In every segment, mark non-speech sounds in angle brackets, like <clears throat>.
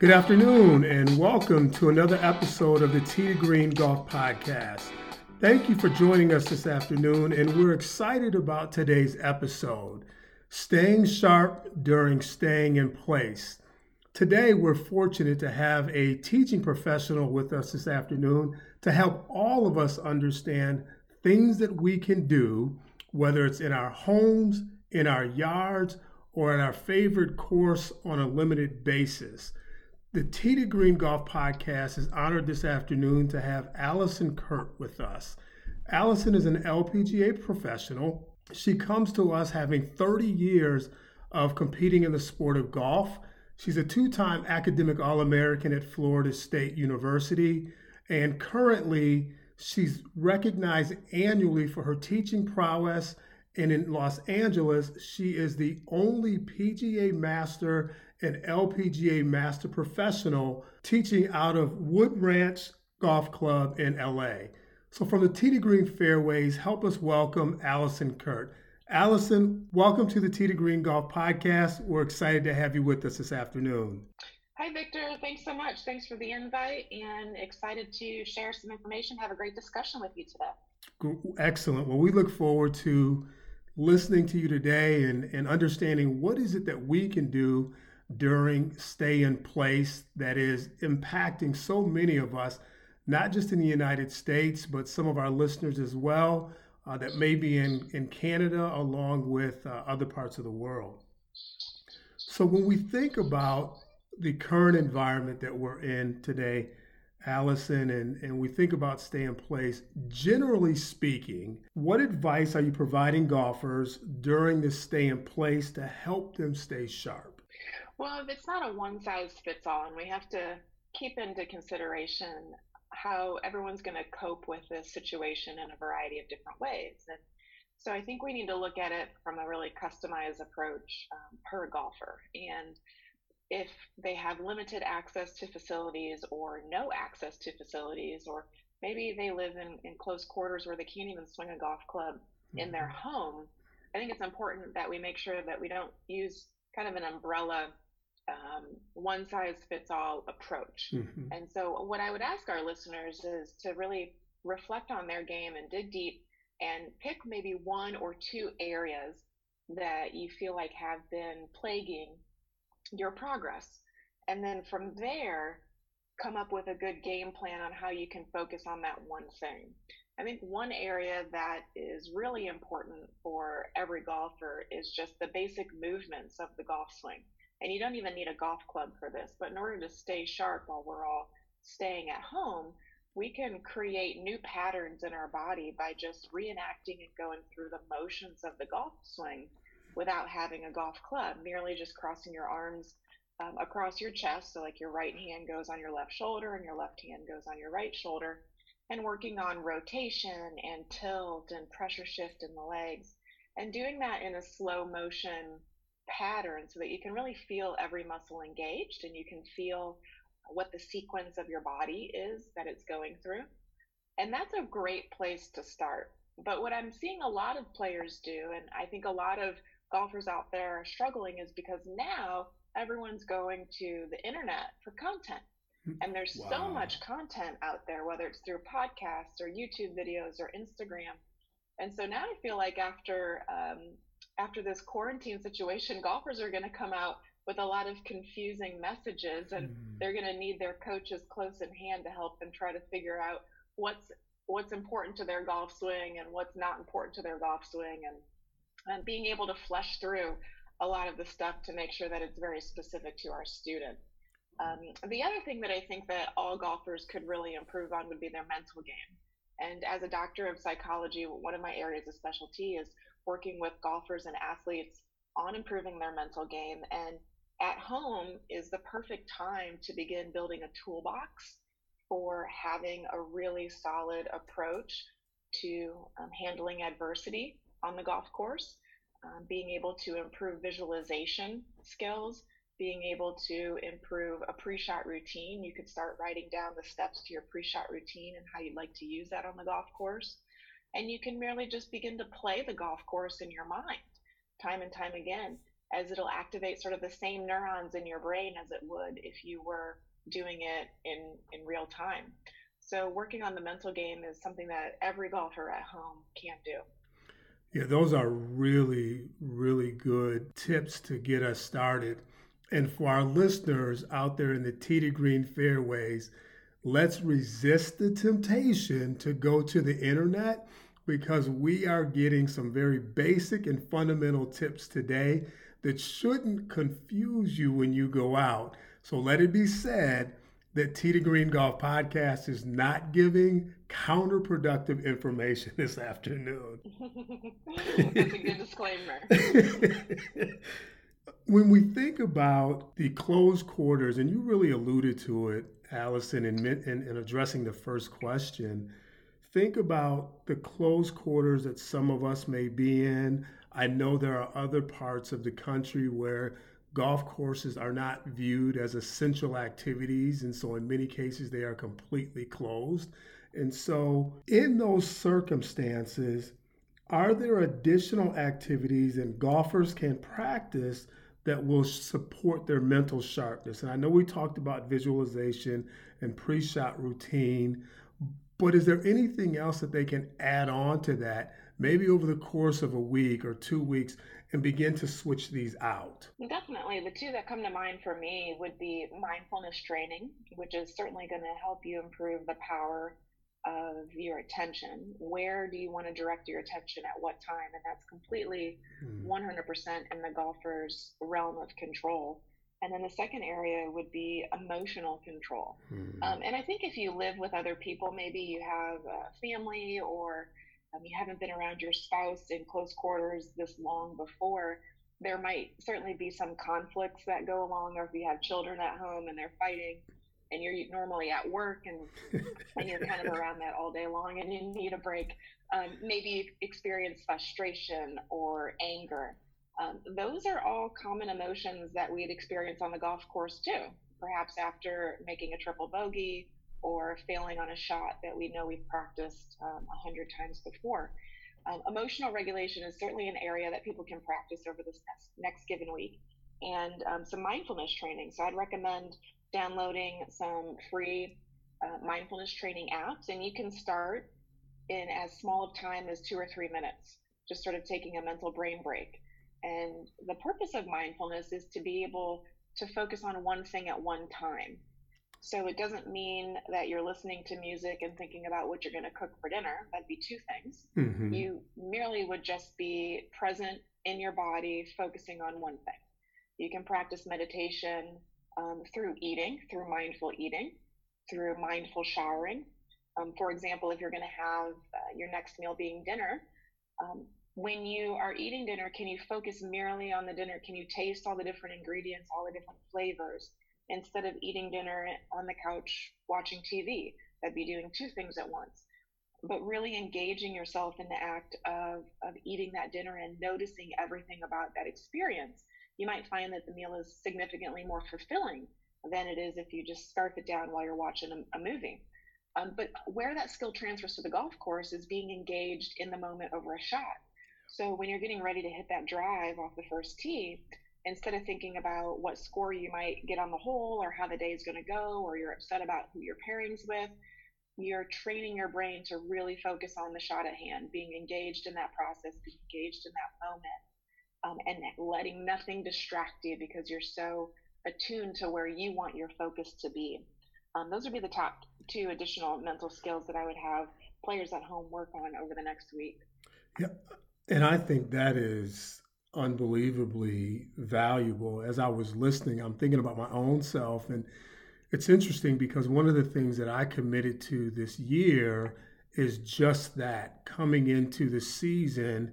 Good afternoon, and welcome to another episode of the Tee to Green Golf Podcast. Thank you for joining us this afternoon, and we're excited about today's episode Staying Sharp During Staying in Place. Today, we're fortunate to have a teaching professional with us this afternoon to help all of us understand things that we can do, whether it's in our homes, in our yards, or at our favorite course on a limited basis. The Tee to Green Golf Podcast is honored this afternoon to have Alison Curdt with us. Alison is an LPGA professional. She comes to us having 30 years of competing in the sport of golf. She's a two time academic All American at Florida State University, and currently she's recognized annually for her teaching prowess. And in Los Angeles, she is the only PGA Master and LPGA Master Professional teaching out of Wood Ranch Golf Club in LA. So, from the to Green Fairways, help us welcome Alison Curdt. Alison, welcome to the to Green Golf Podcast. We're excited to have you with us this afternoon. Hi, Victor. Thanks so much. Thanks for the invite and excited to share some information, have a great discussion with you today. Excellent. Well, we look forward to listening to you today and, and understanding what is it that we can do during stay in place that is impacting so many of us, not just in the United States, but some of our listeners as well, uh, that may be in, in Canada along with uh, other parts of the world. So, when we think about the current environment that we're in today, Alison, and, and we think about stay in place, generally speaking, what advice are you providing golfers during this stay in place to help them stay sharp? Well, it's not a one size fits all, and we have to keep into consideration how everyone's going to cope with this situation in a variety of different ways. And so I think we need to look at it from a really customized approach um, per golfer. And if they have limited access to facilities or no access to facilities, or maybe they live in, in close quarters where they can't even swing a golf club mm-hmm. in their mm-hmm. home, I think it's important that we make sure that we don't use kind of an umbrella um, one size fits all approach. Mm-hmm. And so, what I would ask our listeners is to really reflect on their game and dig deep and pick maybe one or two areas that you feel like have been plaguing your progress. And then from there, come up with a good game plan on how you can focus on that one thing. I think one area that is really important for every golfer is just the basic movements of the golf swing. And you don't even need a golf club for this, but in order to stay sharp while we're all staying at home, we can create new patterns in our body by just reenacting and going through the motions of the golf swing without having a golf club, merely just crossing your arms um, across your chest. So, like your right hand goes on your left shoulder and your left hand goes on your right shoulder, and working on rotation and tilt and pressure shift in the legs, and doing that in a slow motion pattern so that you can really feel every muscle engaged and you can feel what the sequence of your body is that it's going through. And that's a great place to start. But what I'm seeing a lot of players do, and I think a lot of golfers out there are struggling, is because now everyone's going to the internet for content. Hmm. And there's wow. so much content out there, whether it's through podcasts or YouTube videos or Instagram. And so now I feel like after um, after this quarantine situation, golfers are going to come out with a lot of confusing messages and mm. they're going to need their coaches close in hand to help them try to figure out what's what's important to their golf swing and what's not important to their golf swing and, and being able to flesh through a lot of the stuff to make sure that it's very specific to our student. Um, the other thing that I think that all golfers could really improve on would be their mental game. And as a doctor of psychology, one of my areas of specialty is working with golfers and athletes on improving their mental game. And at home is the perfect time to begin building a toolbox for having a really solid approach to um, handling adversity on the golf course, um, being able to improve visualization skills, being able to improve a pre shot routine. You could start writing down the steps to your pre shot routine and how you'd like to use that on the golf course and you can merely just begin to play the golf course in your mind time and time again as it'll activate sort of the same neurons in your brain as it would if you were doing it in, in real time. So, working on the mental game is something that every golfer at home can do. Yeah, those are really, really good tips to get us started. And for our listeners out there in the tee to green fairways, let's resist the temptation to go to the internet because we are getting some very basic and fundamental tips today that shouldn't confuse you when you go out. So let it be said that Tee to Green Golf Podcast is not giving counterproductive information <laughs> this afternoon. <laughs> That's a good disclaimer. <laughs> when we think about the closed quarters, and you really alluded to it, Alison, in, in, in addressing the first question, think about the closed quarters that some of us may be in. I know there are other parts of the country where golf courses are not viewed as essential activities, and so in many cases they are completely closed. And so, in those circumstances, are there additional activities that golfers can practice that will support their mental sharpness? And I know we talked about visualization and pre shot routine, but is there anything else that they can add on to that, maybe over the course of a week or two weeks, and begin to switch these out? Definitely. The two that come to mind for me would be mindfulness training, which is certainly going to help you improve the power of your attention. Where do you want to direct your attention at what time? And that's completely mm. 100% in the golfer's realm of control. And then the second area would be emotional control. Mm. Um, and I think if you live with other people, maybe you have a family or um, you haven't been around your spouse in close quarters this long before, there might certainly be some conflicts that go along, or if you have children at home and they're fighting and you're normally at work and, <laughs> and you're kind of around that all day long and you need a break, um, maybe experience frustration or anger. Um, those are all common emotions that we'd experience on the golf course too. Perhaps after making a triple bogey or failing on a shot that we know we've practiced um, a um, hundred times before. Um, emotional regulation is certainly an area that people can practice over this next, next given week, and um, some mindfulness training. So I'd recommend downloading some free uh, mindfulness training apps, and you can start in as small of time as two or three minutes, just sort of taking a mental brain break. And the purpose of mindfulness is to be able to focus on one thing at one time. So it doesn't mean that you're listening to music and thinking about what you're going to cook for dinner. That'd be two things. Mm-hmm. You merely would just be present in your body, focusing on one thing. You can practice meditation um, through eating, through mindful eating, through mindful showering. Um, for example, if you're going to have uh, your next meal being dinner, um, when you are eating dinner, can you focus merely on the dinner? Can you taste all the different ingredients, all the different flavors, instead of eating dinner on the couch watching TV? That'd be doing two things at once. But really engaging yourself in the act of, of eating that dinner and noticing everything about that experience, you might find that the meal is significantly more fulfilling than it is if you just scarf it down while you're watching a, a movie. Um, but where that skill transfers to the golf course is being engaged in the moment over a shot. So when you're getting ready to hit that drive off the first tee, instead of thinking about what score you might get on the hole or how the day is going to go or you're upset about who your pairings with, you're training your brain to really focus on the shot at hand, being engaged in that process, being engaged in that moment, um, and letting nothing distract you because you're so attuned to where you want your focus to be. Um, those would be the top two additional mental skills that I would have players at home work on over the next week. Yeah, and I think that is unbelievably valuable. As I was listening, I'm thinking about my own self. And it's interesting because one of the things that I committed to this year is just that coming into the season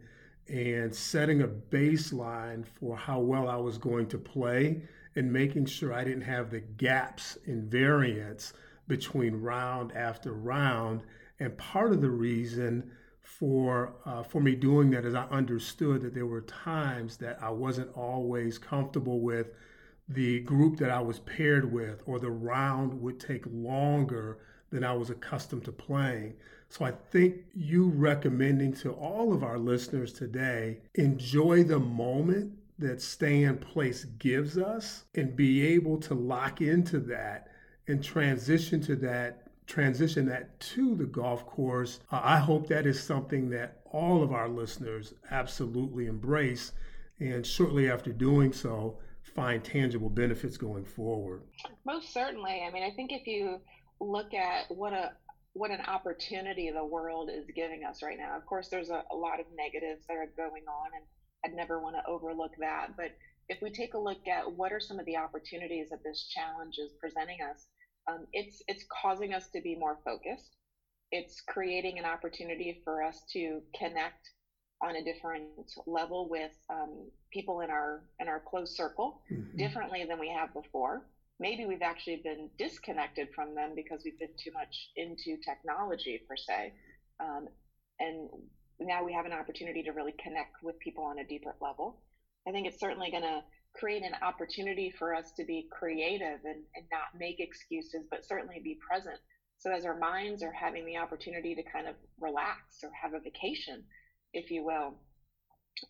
and setting a baseline for how well I was going to play and making sure I didn't have the gaps in variance between round after round. And part of the reason for uh, for me doing that is I understood that there were times that I wasn't always comfortable with the group that I was paired with, or the round would take longer than I was accustomed to playing. So I think you recommending to all of our listeners today enjoy the moment that stay in place gives us and be able to lock into that and transition to that transition that to the golf course. Uh, i hope that is something that all of our listeners absolutely embrace and shortly after doing so find tangible benefits going forward. Most certainly. I mean i think if you look at what a what an opportunity the world is giving us right now of course there's a, a lot of negatives that are going on and I'd never want to overlook that. But if we take a look at what are some of the opportunities that this challenge is presenting us, um, it's it's causing us to be more focused. It's creating an opportunity for us to connect on a different level with um, people in our in our close circle mm-hmm. differently than we have before. Maybe we've actually been disconnected from them because we've been too much into technology per se, um, and now we have an opportunity to really connect with people on a deeper level. I think it's certainly going to create an opportunity for us to be creative and, and not make excuses, but certainly be present. So as our minds are having the opportunity to kind of relax or have a vacation, if you will,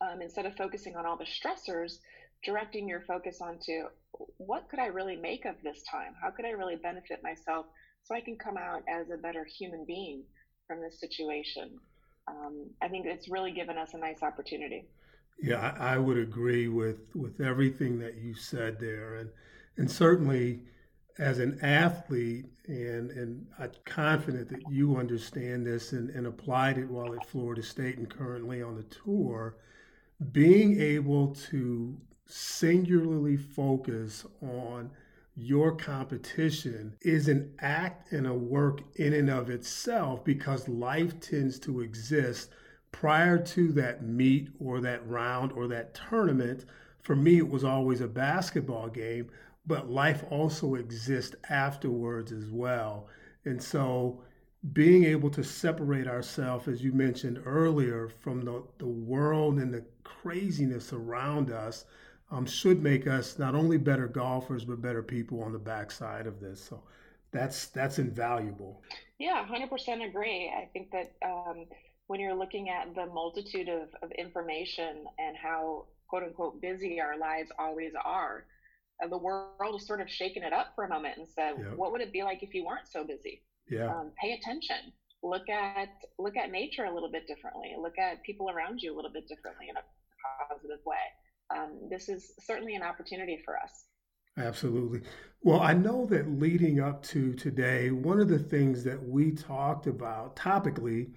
um, instead of focusing on all the stressors, directing your focus onto what could I really make of this time? How could I really benefit myself so I can come out as a better human being from this situation? um, I think it's really given us a nice opportunity. Yeah, I, I, would agree with with everything that you said there, and and certainly as an athlete, and and I'm confident that you understand this and, and applied it while at Florida State and currently on the tour. Being able to singularly focus on your competition is an act and a work in and of itself because life tends to exist prior to that meet or that round or that tournament. For me, it was always a basketball game, but life also exists afterwards as well. And so, being able to separate ourselves, as you mentioned earlier, from the, the world and the craziness around us um, should make us not only better golfers but better people on the backside of this. So that's that's invaluable. Yeah, hundred percent agree. I think that um, when you're looking at the multitude of, of information and how quote unquote busy our lives always are, uh, the world is sort of shaking it up for a moment and said, yep. what would it be like if you weren't so busy? Yeah. Um, pay attention. Look at look at nature a little bit differently. Look at people around you a little bit differently in a positive way um, this is certainly an opportunity for us. Absolutely. Well, I know that leading up to today, one of the things that we talked about topically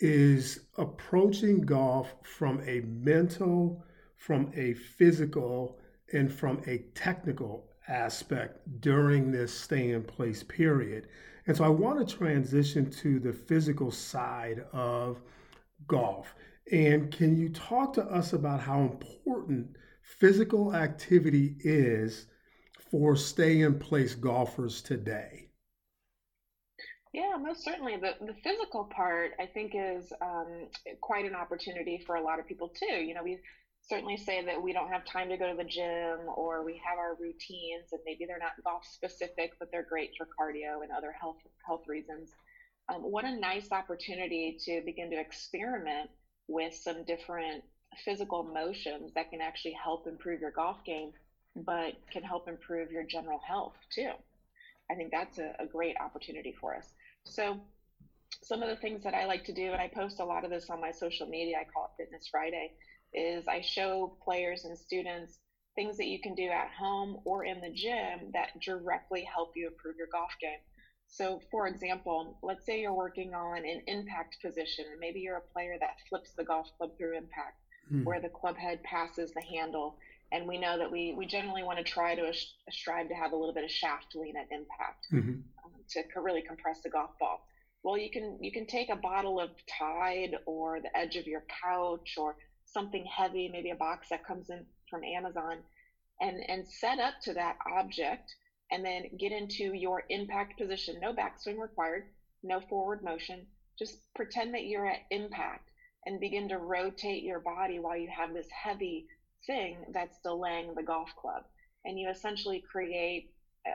is approaching golf from a mental, from a physical, and from a technical aspect during this stay in place period. And so I want to transition to the physical side of golf. And can you talk to us about how important physical activity is for stay in place golfers today? Yeah, most certainly. The, the physical part, I think, is um, quite an opportunity for a lot of people too. You know, we certainly say that we don't have time to go to the gym or we have our routines and maybe they're not golf specific, but they're great for cardio and other health health reasons. Um, what a nice opportunity to begin to experiment with some different physical motions that can actually help improve your golf game, but can help improve your general health too. I think that's a, a great opportunity for us. So, some of the things that I like to do, and I post a lot of this on my social media, I call it Fitness Friday, is I show players and students things that you can do at home or in the gym that directly help you improve your golf game. So, for example, let's say you're working on an impact position, maybe you're a player that flips the golf club through impact, hmm. where the club head passes the handle. And we know that we, we generally want to try to strive to have a little bit of shaft lean at impact mm-hmm. um, to really compress the golf ball. Well, you can you can take a bottle of Tide or the edge of your couch or something heavy, maybe a box that comes in from Amazon, and and set up to that object and then get into your impact position. No backswing required, no forward motion. Just pretend that you're at impact and begin to rotate your body while you have this heavy thing that's delaying the golf club. And you essentially create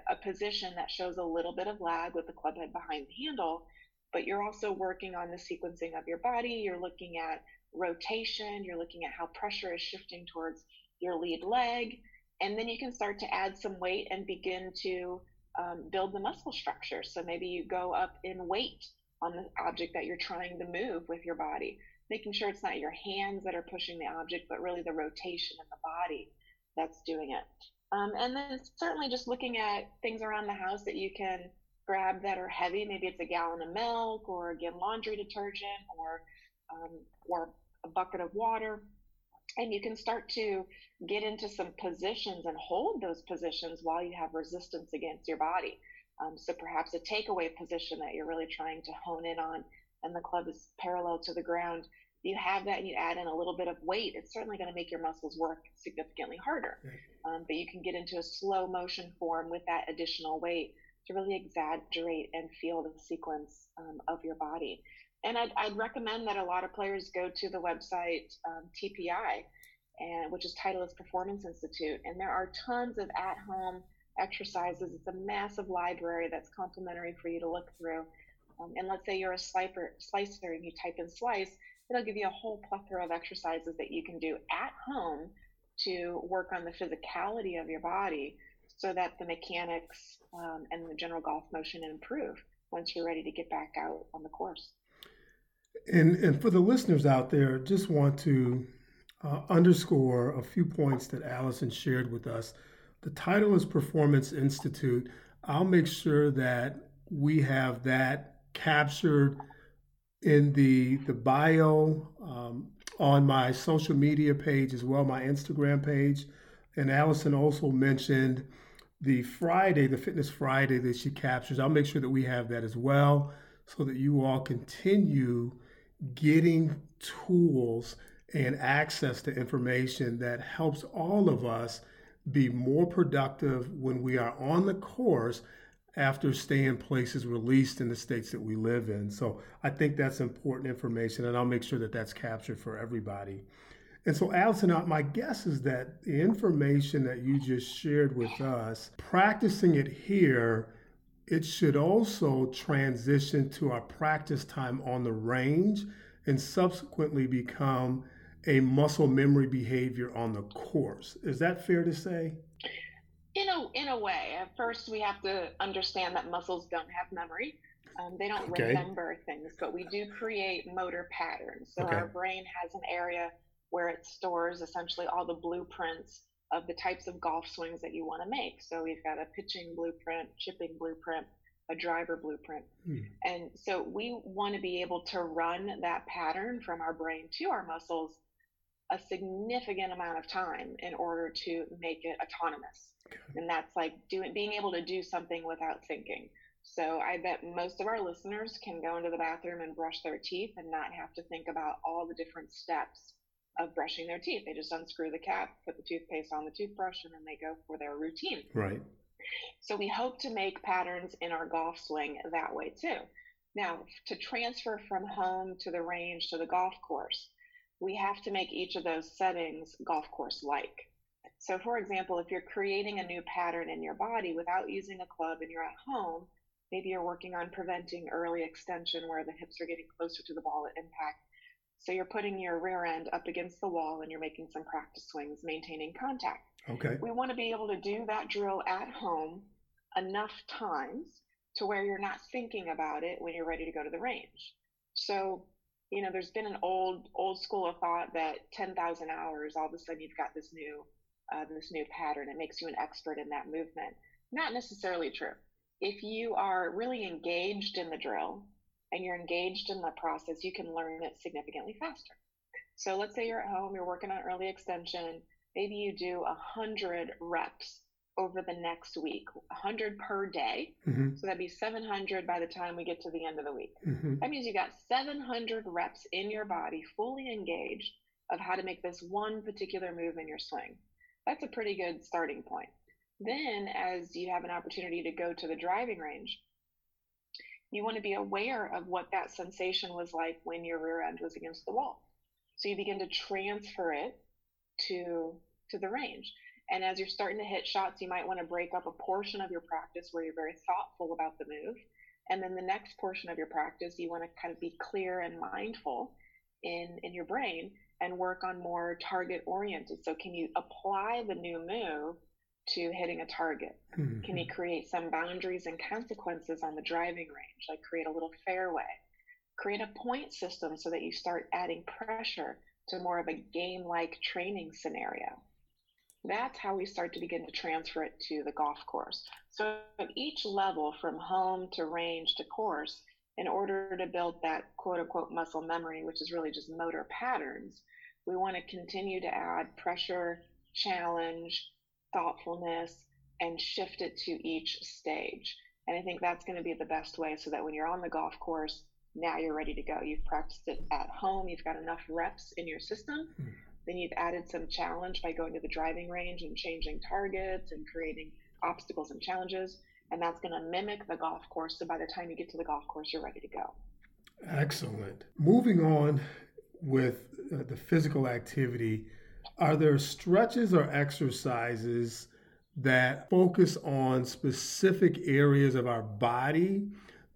a position that shows a little bit of lag with the club head behind the handle, but you're also working on the sequencing of your body. You're looking at rotation, you're looking at how pressure is shifting towards your lead leg, and then you can start to add some weight and begin to um, build the muscle structure. So maybe you go up in weight on the object that you're trying to move with your body, making sure it's not your hands that are pushing the object, but really the rotation in the body that's doing it. Um, and then certainly just looking at things around the house that you can grab that are heavy. Maybe it's a gallon of milk or again laundry detergent or um, or a bucket of water. And you can start to get into some positions and hold those positions while you have resistance against your body. Um, so perhaps a takeaway position that you're really trying to hone in on, and the club is parallel to the ground you have that and you add in a little bit of weight, it's certainly going to make your muscles work significantly harder. Um, but you can get into a slow motion form with that additional weight to really exaggerate and feel the sequence um, of your body. And I'd, I'd, recommend that a lot of players go to the website um, TPI, and which is Titleist Performance Institute, and there are tons of at-home exercises. It's a massive library that's complimentary for you to look through. Um, and let's say you're a slicer, slicer and you type in slice, it'll give you a whole plethora of exercises that you can do at home to work on the physicality of your body so that the mechanics um, and the general golf motion improve once you're ready to get back out on the course. And, and for the listeners out there, just want to uh, underscore a few points that Alison shared with us. The Titleist Performance Institute, I'll make sure that we have that captured in the the bio um, on my social media page as well, my Instagram page. And Alison also mentioned the Friday, the Fitness Friday that she captures. I'll make sure that we have that as well so that you all continue getting tools and access to information that helps all of us be more productive when we are on the course after staying places released in the states that we live in. So I think that's important information, and I'll make sure that that's captured for everybody. And so, Alison, uh, my guess is that the information that you just shared with us, practicing it here, it should also transition to our practice time on the range and subsequently become a muscle memory behavior on the course. Is that fair to say? In a in a way, at first we have to understand that muscles don't have memory. Um, they don't okay. remember things, but we do create motor patterns. So okay. our brain has an area where it stores essentially all the blueprints of the types of golf swings that you want to make. So we've got a pitching blueprint, chipping blueprint, a driver blueprint. Hmm. And so we want to be able to run that pattern from our brain to our muscles a significant amount of time in order to make it autonomous. Okay. And that's like doing being able to do something without thinking. So I bet most of our listeners can go into the bathroom and brush their teeth and not have to think about all the different steps of brushing their teeth. They just unscrew the cap, put the toothpaste on the toothbrush, and then they go for their routine. Right. So we hope to make patterns in our golf swing that way too. Now, to transfer from home to the range to the golf course, we have to make each of those settings golf course like. So, for example, if you're creating a new pattern in your body without using a club and you're at home, maybe you're working on preventing early extension where the hips are getting closer to the ball at impact. So, you're putting your rear end up against the wall and you're making some practice swings, maintaining contact. Okay. We want to be able to do that drill at home enough times to where you're not thinking about it when you're ready to go to the range. So, you know, there's been an old old school of thought that 10,000 hours, all of a sudden you've got this new uh, this new pattern. It makes you an expert in that movement. Not necessarily true. If you are really engaged in the drill and you're engaged in the process, you can learn it significantly faster. So let's say you're at home, you're working on early extension. Maybe you do a hundred reps over the next week, 100 per day. Mm-hmm. So that'd be 700 by the time we get to the end of the week. Mm-hmm. That means you got 700 reps in your body, fully engaged, of how to make this one particular move in your swing. That's a pretty good starting point. Then, as you have an opportunity to go to the driving range, you want to be aware of what that sensation was like when your rear end was against the wall. So you begin to transfer it to to the range. And as you're starting to hit shots, you might want to break up a portion of your practice where you're very thoughtful about the move. And then the next portion of your practice, you want to kind of be clear and mindful in, in your brain and work on more target oriented. So, can you apply the new move to hitting a target? Mm-hmm. Can you create some boundaries and consequences on the driving range, like create a little fairway? Create a point system so that you start adding pressure to more of a game like training scenario. That's how we start to begin to transfer it to the golf course. So, at each level, from home to range to course, in order to build that quote unquote muscle memory, which is really just motor patterns, we want to continue to add pressure, challenge, thoughtfulness, and shift it to each stage. And I think that's going to be the best way so that when you're on the golf course, now you're ready to go. You've practiced it at home, you've got enough reps in your system. Mm. Then you've added some challenge by going to the driving range and changing targets and creating obstacles and challenges. And that's going to mimic the golf course. So by the time you get to the golf course, you're ready to go. Excellent. Moving on with uh, the physical activity, are there stretches or exercises that focus on specific areas of our body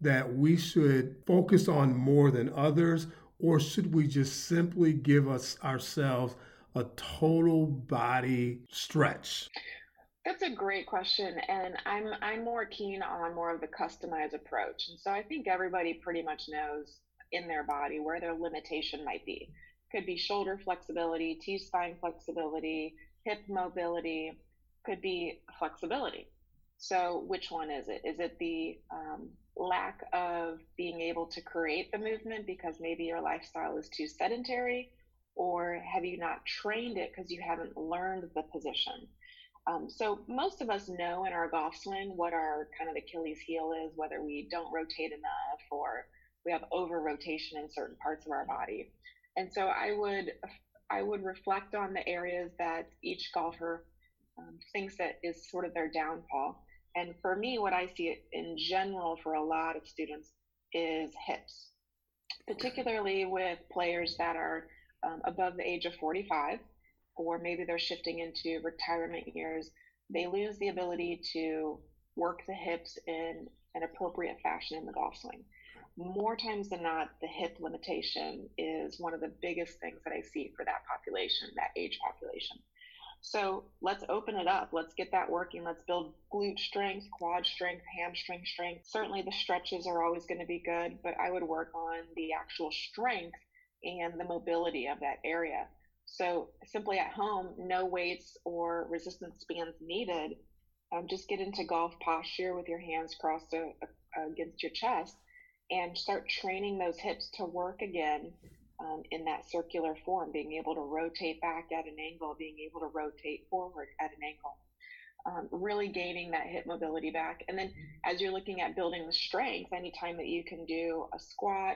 that we should focus on more than others? Or should we just simply give us ourselves a total body stretch? That's a great question, and I'm I'm more keen on more of the customized approach. And so I think everybody pretty much knows in their body where their limitation might be. Could be shoulder flexibility, T spine flexibility, hip mobility, could be flexibility. So, which one is it? Is it the um, lack of being able to create the movement because maybe your lifestyle is too sedentary? Or have you not trained it because you haven't learned the position? Um, so, most of us know in our golf swing what our kind of Achilles heel is, whether we don't rotate enough or we have over rotation in certain parts of our body. And so, I would I would reflect on the areas that each golfer um, thinks that is sort of their downfall and for me, what I see in general for a lot of students is hips, particularly with players that are um, above the age of 45, or maybe they're shifting into retirement years. They lose the ability to work the hips in an appropriate fashion in the golf swing. More times than not, the hip limitation is one of the biggest things that I see for that population, that age population. So let's open it up. Let's get that working. Let's build glute strength, quad strength, hamstring strength. Certainly the stretches are always going to be good, but I would work on the actual strength and the mobility of that area. So simply at home, no weights or resistance bands needed. Um, just get into golf posture with your hands crossed uh, uh, against your chest and start training those hips to work again um, in that circular form, being able to rotate back at an angle, being able to rotate forward at an angle. Um, really gaining that hip mobility back. And then as you're looking at building the strength, anytime that you can do a squat,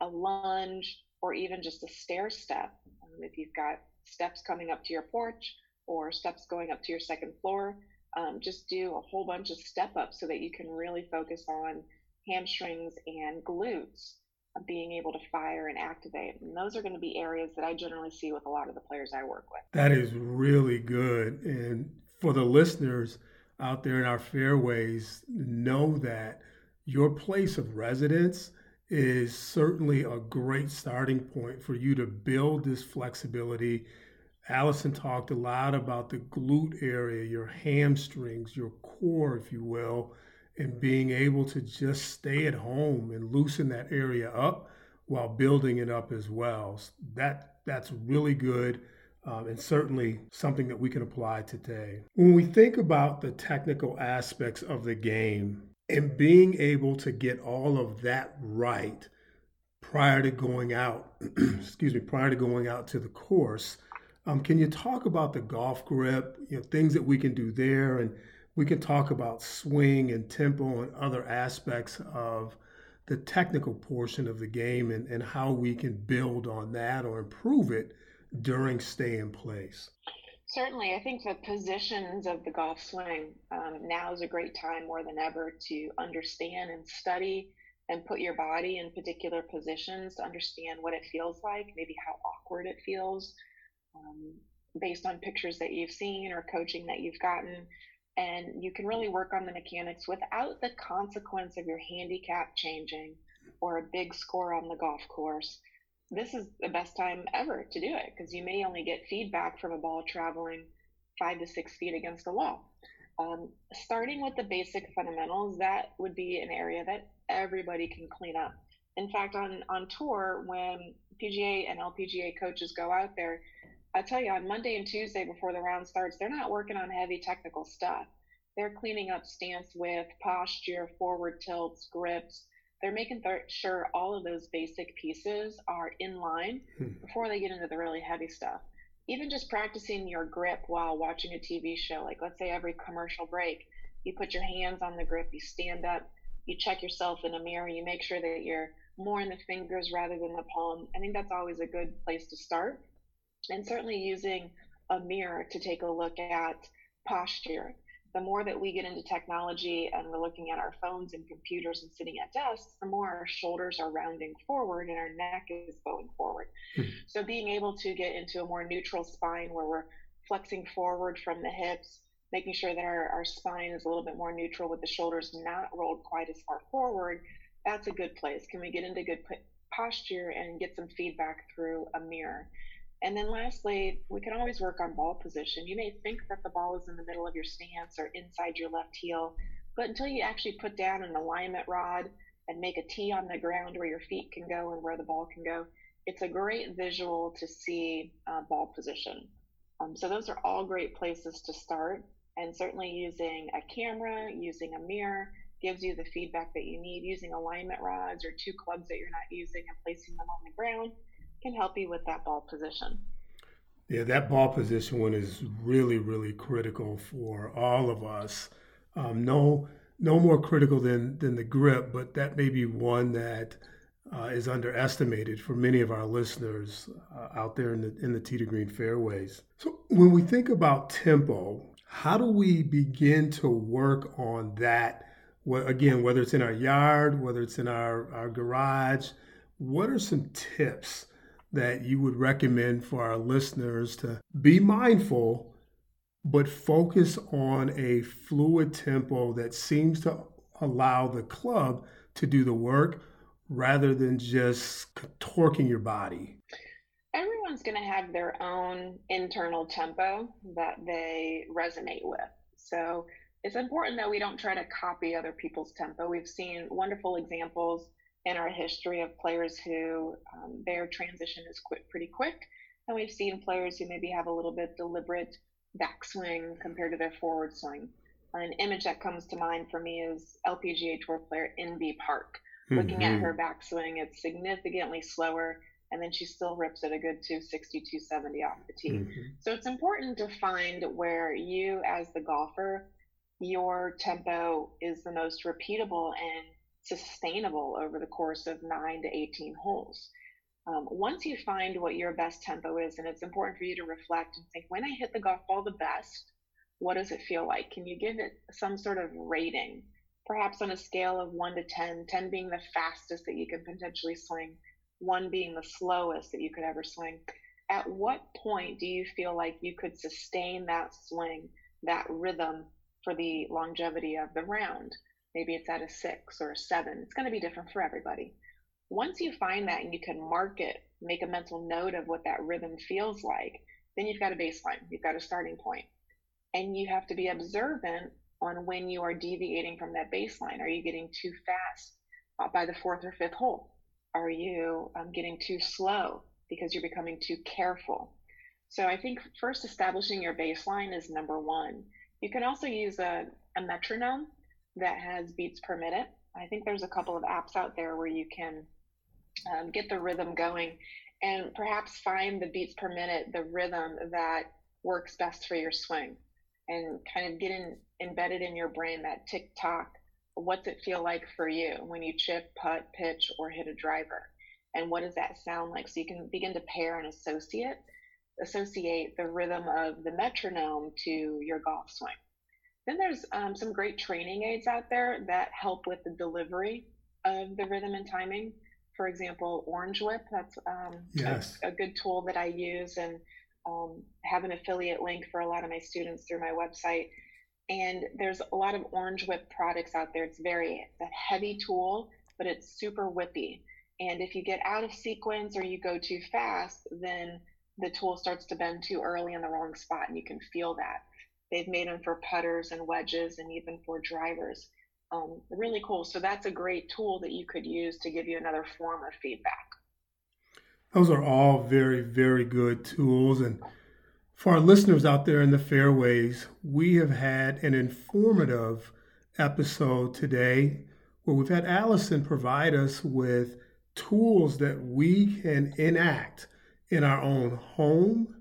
a lunge, or even just a stair step, um, if you've got steps coming up to your porch or steps going up to your second floor, um, just do a whole bunch of step ups so that you can really focus on hamstrings and glutes being able to fire and activate. And those are going to be areas that I generally see with a lot of the players I work with. That is really good. And for the listeners out there in our fairways, know that your place of residence is certainly a great starting point for you to build this flexibility. Alison talked a lot about the glute area, your hamstrings, your core, if you will and being able to just stay at home and loosen that area up while building it up as well. That that's really good. Um, and certainly something that we can apply today. When we think about the technical aspects of the game and being able to get all of that right prior to going out, <clears throat> excuse me, prior to going out to the course, um, can you talk about the golf grip, you know, things that we can do there and we can talk about swing and tempo and other aspects of the technical portion of the game and, and how we can build on that or improve it during stay in place. Certainly, I think the positions of the golf swing um, now is a great time more than ever to understand and study and put your body in particular positions to understand what it feels like, maybe how awkward it feels, um, based on pictures that you've seen or coaching that you've gotten and you can really work on the mechanics without the consequence of your handicap changing or a big score on the golf course. this is the best time ever to do it because you may only get feedback from a ball traveling five to six feet against a wall. Um, starting with the basic fundamentals, that would be an area that everybody can clean up. In fact, on, on tour, when PGA and LPGA coaches go out there, I tell you, on Monday and Tuesday before the round starts, they're not working on heavy technical stuff. They're cleaning up stance width, posture, forward tilts, grips. They're making th- sure all of those basic pieces are in line hmm. before they get into the really heavy stuff even just practicing your grip while watching a TV show, like let's say every commercial break, you put your hands on the grip, you stand up, you check yourself in a mirror, you make sure that you're more in the fingers rather than the palm. I think that's always a good place to start. And certainly using a mirror to take a look at posture the more that we get into technology and we're looking at our phones and computers and sitting at desks, the more our shoulders are rounding forward and our neck is bowing forward. Mm-hmm. So being able to get into a more neutral spine where we're flexing forward from the hips, making sure that our, our spine is a little bit more neutral with the shoulders not rolled quite as far forward, that's a good place. Can we get into good posture and get some feedback through a mirror? And then lastly, we can always work on ball position. You may think that the ball is in the middle of your stance or inside your left heel, but until you actually put down an alignment rod and make a tee on the ground where your feet can go and where the ball can go, it's a great visual to see uh, ball position. Um, so those are all great places to start. And certainly using a camera, using a mirror, gives you the feedback that you need. Using alignment rods or two clubs that you're not using and placing them on the ground can help you with that ball position. Yeah, that ball position one is really, really critical for all of us. Um, no, no more critical than than the grip, but that may be one that uh, is underestimated for many of our listeners uh, out there in the in the tee green fairways. So when we think about tempo, how do we begin to work on that? Well, again, whether it's in our yard, whether it's in our, our garage, what are some tips that you would recommend for our listeners to be mindful, but focus on a fluid tempo that seems to allow the club to do the work rather than just torquing your body? Everyone's going to have their own internal tempo that they resonate with. So it's important that we don't try to copy other people's tempo. We've seen wonderful examples in our history of players who um, their transition is quick, pretty quick. And we've seen players who maybe have a little bit deliberate backswing compared to their forward swing. An image that comes to mind for me is LPGA Tour player Inbee Park. Mm-hmm. Looking at her backswing, it's significantly slower, and then she still rips it a good 260, 270 off the tee. Mm-hmm. So it's important to find where you, as the golfer, your tempo is the most repeatable and sustainable over the course of nine to 18 holes. Um, once you find what your best tempo is, and it's important for you to reflect and think, when I hit the golf ball the best, what does it feel like? Can you give it some sort of rating? Perhaps on a scale of 1 to 10, 10 being the fastest that you can potentially swing, 1 being the slowest that you could ever swing. At what point do you feel like you could sustain that swing, that rhythm for the longevity of the round? Maybe it's at a six or a seven. It's going to be different for everybody. Once you find that and you can mark it, make a mental note of what that rhythm feels like, then you've got a baseline, you've got a starting point. And you have to be observant on when you are deviating from that baseline. Are you getting too fast uh, by the fourth or fifth hole? Are you um, getting too slow because you're becoming too careful? So I think first establishing your baseline is number one. You can also use a, a metronome that has beats per minute. I think there's a couple of apps out there where you can um, get the rhythm going and perhaps find the beats per minute, the rhythm that works best for your swing and kind of get in, embedded in your brain that tick tock. What's it feel like for you when you chip, putt, pitch, or hit a driver? And what does that sound like? So you can begin to pair and associate associate the rhythm of the metronome to your golf swing. Then there's um, some great training aids out there that help with the delivery of the rhythm and timing. For example, Orange Whip, that's um, yes. a, a, good tool that I use and um, have an affiliate link for a lot of my students through my website. And there's a lot of Orange Whip products out there. It's very it's a heavy tool, but it's super whippy. And if you get out of sequence or you go too fast, then the tool starts to bend too early in the wrong spot, and you can feel that. They've made them for putters and wedges and even for drivers. Um, really cool. So that's a great tool that you could use to give you another form of feedback. Those are all very, very good tools. And for our listeners out there in the fairways, we have had an informative episode today where we've had Alison provide us with tools that we can enact in our own home,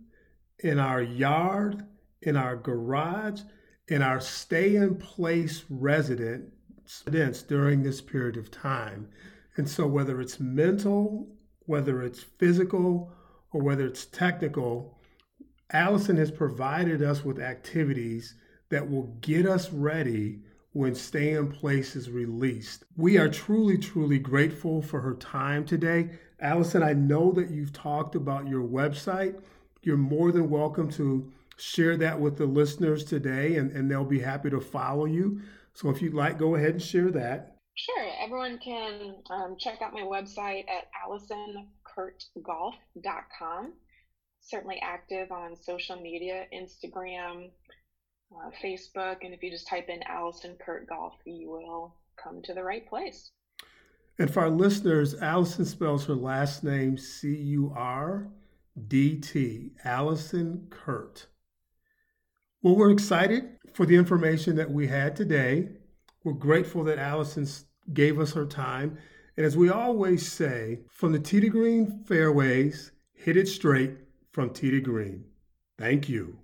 in our yard, in our garage, in our stay in place residence during this period of time. And so, whether it's mental, whether it's physical, or whether it's technical, Alison has provided us with activities that will get us ready when stay in place is released. We are truly, truly grateful for her time today. Alison, I know that you've talked about your website. You're more than welcome to share that with the listeners today, and, and they'll be happy to follow you. So if you'd like, go ahead and share that. Sure. Everyone can um, check out my website at alisoncurdtgolf.com. Certainly active on social media, Instagram, uh, Facebook, and if you just type in Alison Curdt Golf, you will come to the right place. And for our listeners, Alison spells her last name C U R D T, Alison Curdt. Well, we're excited for the information that we had today. We're grateful that Alison gave us her time. And as we always say, from the to green fairways, hit it straight from to green. Thank you.